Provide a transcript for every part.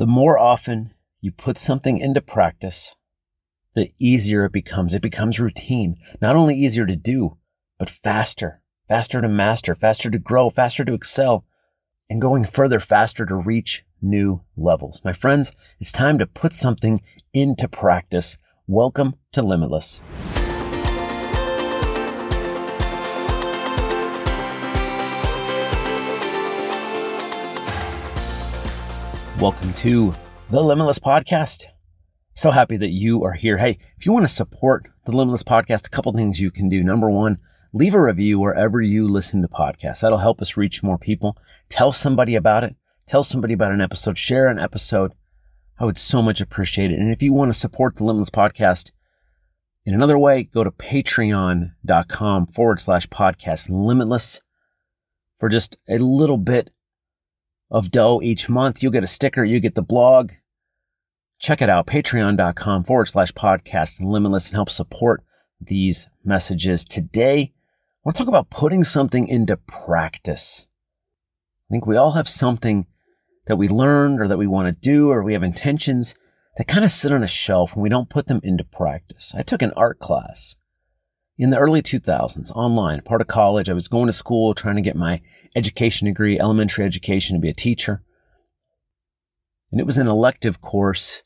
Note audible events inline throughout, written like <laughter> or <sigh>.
The more often you put something into practice, the easier it becomes. It becomes routine. Not only easier to do, but faster, faster to master, faster to grow, faster to excel, and going further, faster to reach new levels. My friends, it's time to put something into practice. Welcome to Limitless. Welcome to the Limitless Podcast. So happy that you are here. Hey, if you want to support the Limitless Podcast, a couple things you can do. Number one, leave a review wherever you listen to podcasts. That'll help us reach more people. Tell somebody about it. Tell somebody about an episode. Share an episode. I would so much appreciate it. And if you want to support the Limitless Podcast in another way, go to patreon.com forward slash podcast limitless for just a little bit of dough each month. You'll get a sticker. You get the blog. Check it out. Patreon.com forward slash podcast limitless and help support these messages. Today, I want to talk about putting something into practice. I think we all have something that we learned or that we want to do or we have intentions that kind of sit on a shelf and we don't put them into practice. I took an art class in the early 2000s online, part of college. I was going to school trying to get my education degree, elementary education to be a teacher. And it was an elective course.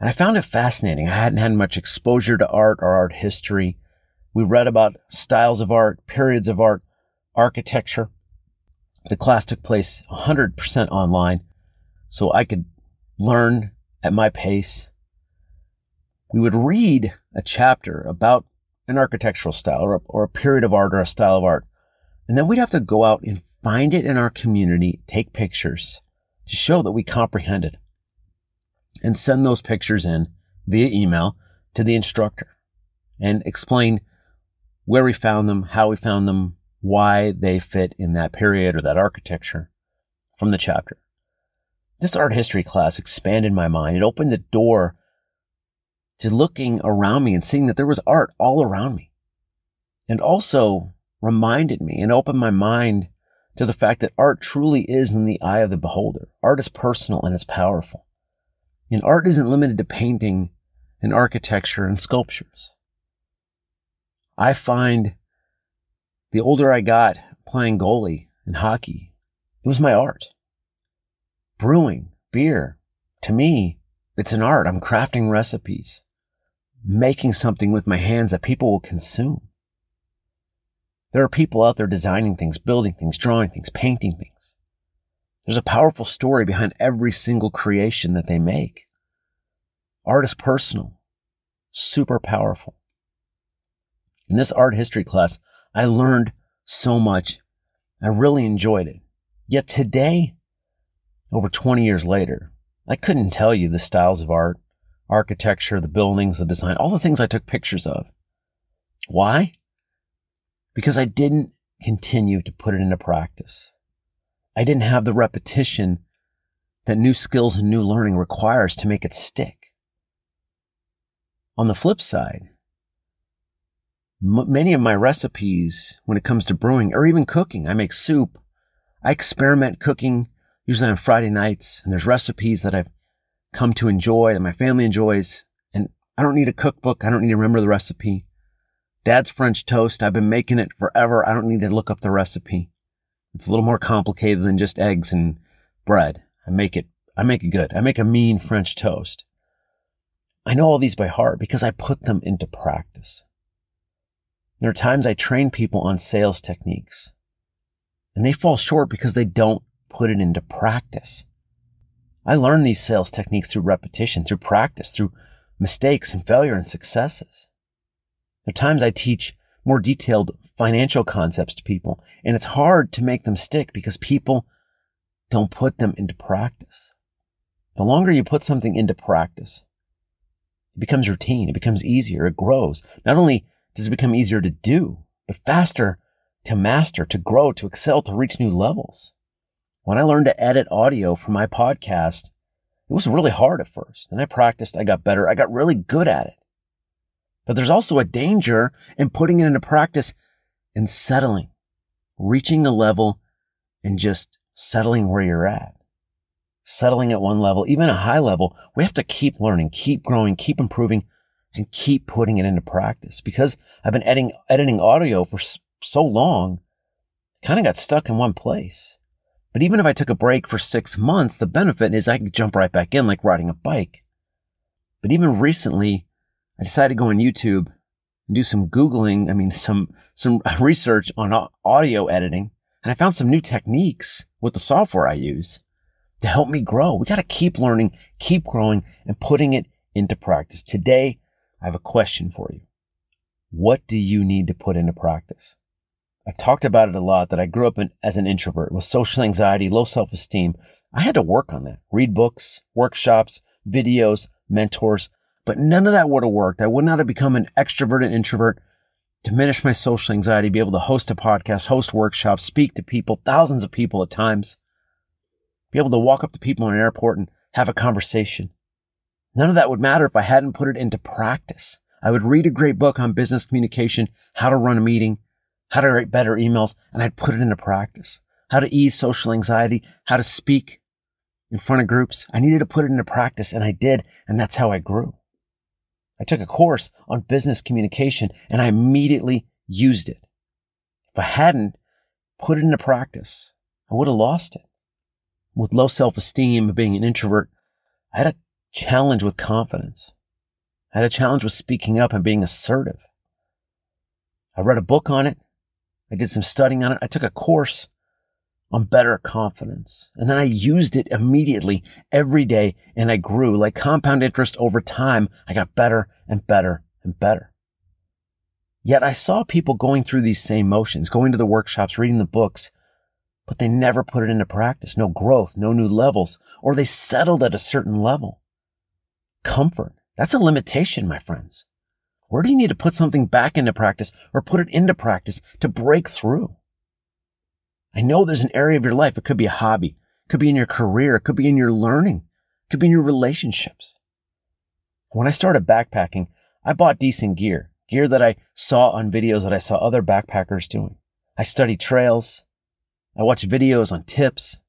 And I found it fascinating. I hadn't had much exposure to art or art history. We read about styles of art, periods of art, architecture. The class took place 100% online, so I could learn at my pace. We would read a chapter about an architectural style or a, or a period of art or a style of art. And then we'd have to go out and find it in our community, take pictures to show that we comprehended and send those pictures in via email to the instructor and explain where we found them, how we found them, why they fit in that period or that architecture from the chapter. This art history class expanded my mind. It opened the door to looking around me and seeing that there was art all around me. And also reminded me and opened my mind to the fact that art truly is in the eye of the beholder. Art is personal and it's powerful. And art isn't limited to painting and architecture and sculptures. I find the older I got playing goalie and hockey, it was my art. Brewing, beer, to me, it's an art. I'm crafting recipes making something with my hands that people will consume. There are people out there designing things, building things, drawing things, painting things. There's a powerful story behind every single creation that they make. Art is personal, super powerful. In this art history class, I learned so much. I really enjoyed it. Yet today, over 20 years later, I couldn't tell you the styles of art, architecture, the buildings, the design, all the things I took pictures of. Why? Because I didn't continue to put it into practice. I didn't have the repetition that new skills and new learning requires to make it stick. On the flip side, many of my recipes, when it comes to brewing or even cooking, I make soup. I experiment cooking usually on Friday nights, and there's recipes that I've come to enjoy, that my family enjoys. And I don't need a cookbook. I don't need to remember the recipe. Dad's French toast. I've been making it forever. I don't need to look up the recipe. It's a little more complicated than just eggs and bread. I make it, I make it good. I make a mean French toast. I know all these by heart because I put them into practice. There are times I train people on sales techniques and they fall short because they don't put it into practice. I learned these sales techniques through repetition, through practice, through mistakes and failure and successes. There are times I teach more detailed financial concepts to people, and it's hard to make them stick because people don't put them into practice. The longer you put something into practice, it becomes routine. It becomes easier. It grows. Not only does it become easier to do, but faster to master, to grow, to excel, to reach new levels. When I learned to edit audio for my podcast, it was really hard at first. And I practiced, I got better, I got really good at it. But there's also a danger in putting it into practice and settling, reaching a level and just settling where you're at. settling at one level, even a high level, we have to keep learning, keep growing, keep improving, and keep putting it into practice. Because I've been editing, editing audio for so long, kind of got stuck in one place. But even if I took a break for six months, the benefit is I could jump right back in like riding a bike. But even recently, I decided to go on YouTube and do some Googling. I mean, <laughs> some, some research on audio editing. And I found some new techniques with the software I use to help me grow. We got to keep learning, keep growing and putting it into practice. Today, I have a question for you. What do you need to put into practice? I've talked about it a lot that I grew up in, as an introvert with social anxiety, low self esteem. I had to work on that, read books, workshops, videos, mentors, but none of that would have worked. I would not have become an extroverted introvert, diminish my social anxiety, be able to host a podcast, host workshops, speak to people, thousands of people at times be able to walk up to people in an airport and have a conversation. None of that would matter if I hadn't put it into practice. I would read a great book on business communication, how to run a meeting, how to write better emails, and I'd put it into practice. How to ease social anxiety, how to speak in front of groups. I needed to put it into practice and I did. And that's how I grew. I took a course on business communication and I immediately used it. If I hadn't put it into practice, I would have lost it with low self esteem, and being an introvert, I had a challenge with confidence. I had a challenge with speaking up and being assertive. I read a book on it. I did some studying on it. I took a course on better confidence. And then I used it immediately every day and I grew like compound interest over time. I got better and better and better. Yet I saw people going through these same motions, going to the workshops, reading the books, but they never put it into practice. No growth, no new levels, or they settled at a certain level. Comfort. That's a limitation, my friends. Where do you need to put something back into practice or put it into practice to break through? I know there's an area of your life. It could be a hobby. It could be in your career. It could be in your learning. It could be in your relationships. When I started backpacking, I bought decent gear, gear that I saw on videos that I saw other backpackers doing. I studied trails. I watched videos on tips,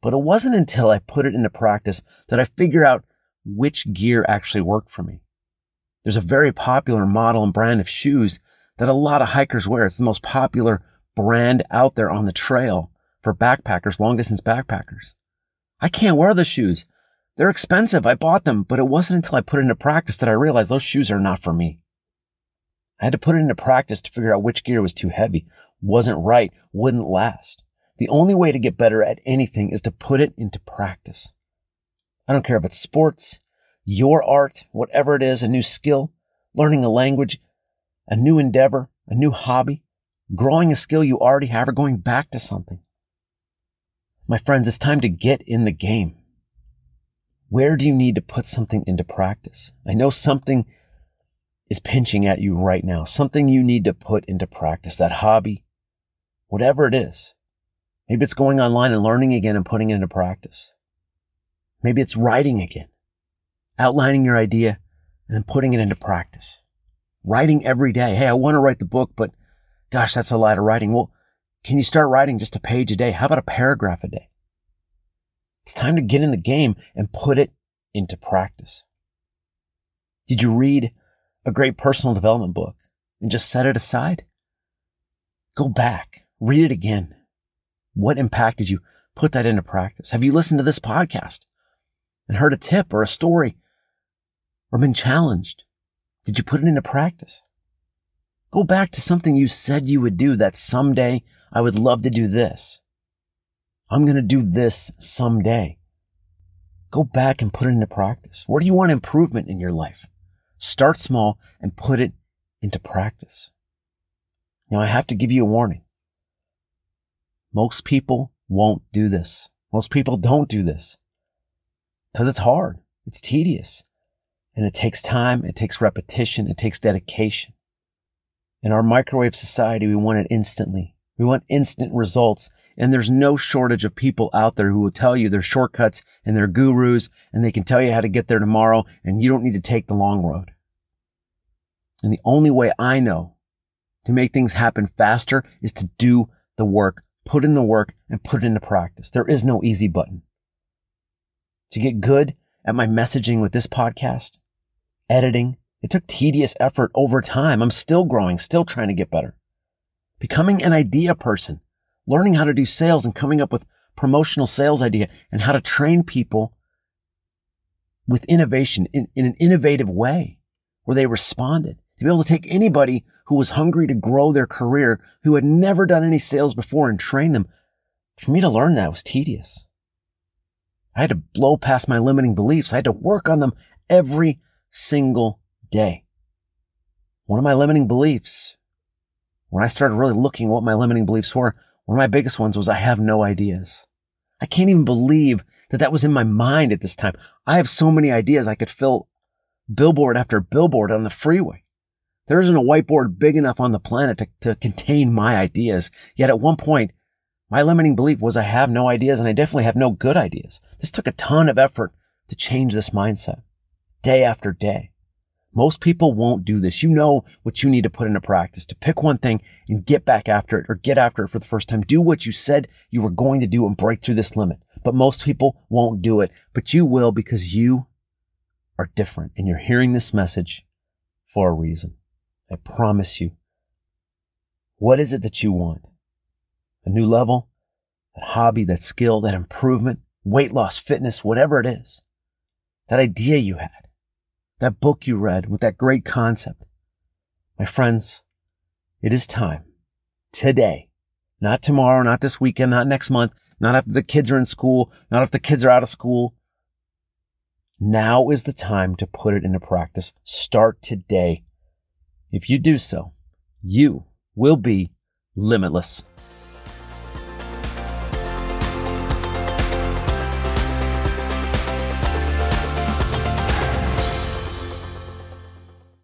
but it wasn't until I put it into practice that I figured out which gear actually worked for me. There's a very popular model and brand of shoes that a lot of hikers wear. It's the most popular brand out there on the trail for backpackers, long distance backpackers. I can't wear the shoes. They're expensive. I bought them, but it wasn't until I put it into practice that I realized those shoes are not for me. I had to put it into practice to figure out which gear was too heavy, wasn't right, wouldn't last. The only way to get better at anything is to put it into practice. I don't care if it's sports, your art, whatever it is, a new skill, learning a language, a new endeavor, a new hobby, growing a skill you already have or going back to something. My friends, it's time to get in the game. Where do you need to put something into practice? I know something is pinching at you right now, something you need to put into practice, that hobby, whatever it is. Maybe it's going online and learning again and putting it into practice. Maybe it's writing again, outlining your idea and then putting it into practice. Writing every day. Hey, I want to write the book, but gosh, that's a lot of writing. Well, can you start writing just a page a day? How about a paragraph a day? It's time to get in the game and put it into practice. Did you read a great personal development book and just set it aside. Go back, read it again. What impact did you? Put that into practice. Have you listened to this podcast and heard a tip or a story or been challenged? Did you put it into practice? Go back to something you said you would do that someday I would love to do this. I'm going to do this someday. Go back and put it into practice. Where do you want improvement in your life? Start small and put it into practice. Now I have to give you a warning. Most people won't do this. Most people don't do this because it's hard. It's tedious and it takes time. It takes repetition. It takes dedication. In our microwave society, we want it instantly. We want instant results. And there's no shortage of people out there who will tell you their shortcuts and their gurus, and they can tell you how to get there tomorrow, and you don't need to take the long road. And the only way I know to make things happen faster is to do the work, put in the work, and put it into practice. There is no easy button. to get good at my messaging with this podcast, editing. It took tedious effort over time. I'm still growing, still trying to get better. Becoming an idea person, learning how to do sales and coming up with promotional sales idea and how to train people with innovation in, in an innovative way where they responded. To be able to take anybody who was hungry to grow their career, who had never done any sales before and train them. For me to learn that was tedious. I had to blow past my limiting beliefs. I had to work on them every single day. One of my limiting beliefs, when I started really looking at what my limiting beliefs were, one of my biggest ones was I have no ideas. I can't even believe that that was in my mind at this time. I have so many ideas I could fill billboard after billboard on the freeway. There isn't a whiteboard big enough on the planet to, to contain my ideas. Yet at one point, my limiting belief was I have no ideas and I definitely have no good ideas. This took a ton of effort to change this mindset day after day. Most people won't do this. You know what you need to put into practice to pick one thing and get back after it or get after it for the first time. Do what you said you were going to do and break through this limit. But most people won't do it, but you will because you are different and you're hearing this message for a reason. I promise you. What is it that you want? A new level? That hobby, that skill, that improvement, weight loss, fitness, whatever it is. That idea you had. That book you read with that great concept. My friends, it is time today, not tomorrow, not this weekend, not next month, not after the kids are in school, not if the kids are out of school. Now is the time to put it into practice. Start today if you do so, you will be limitless.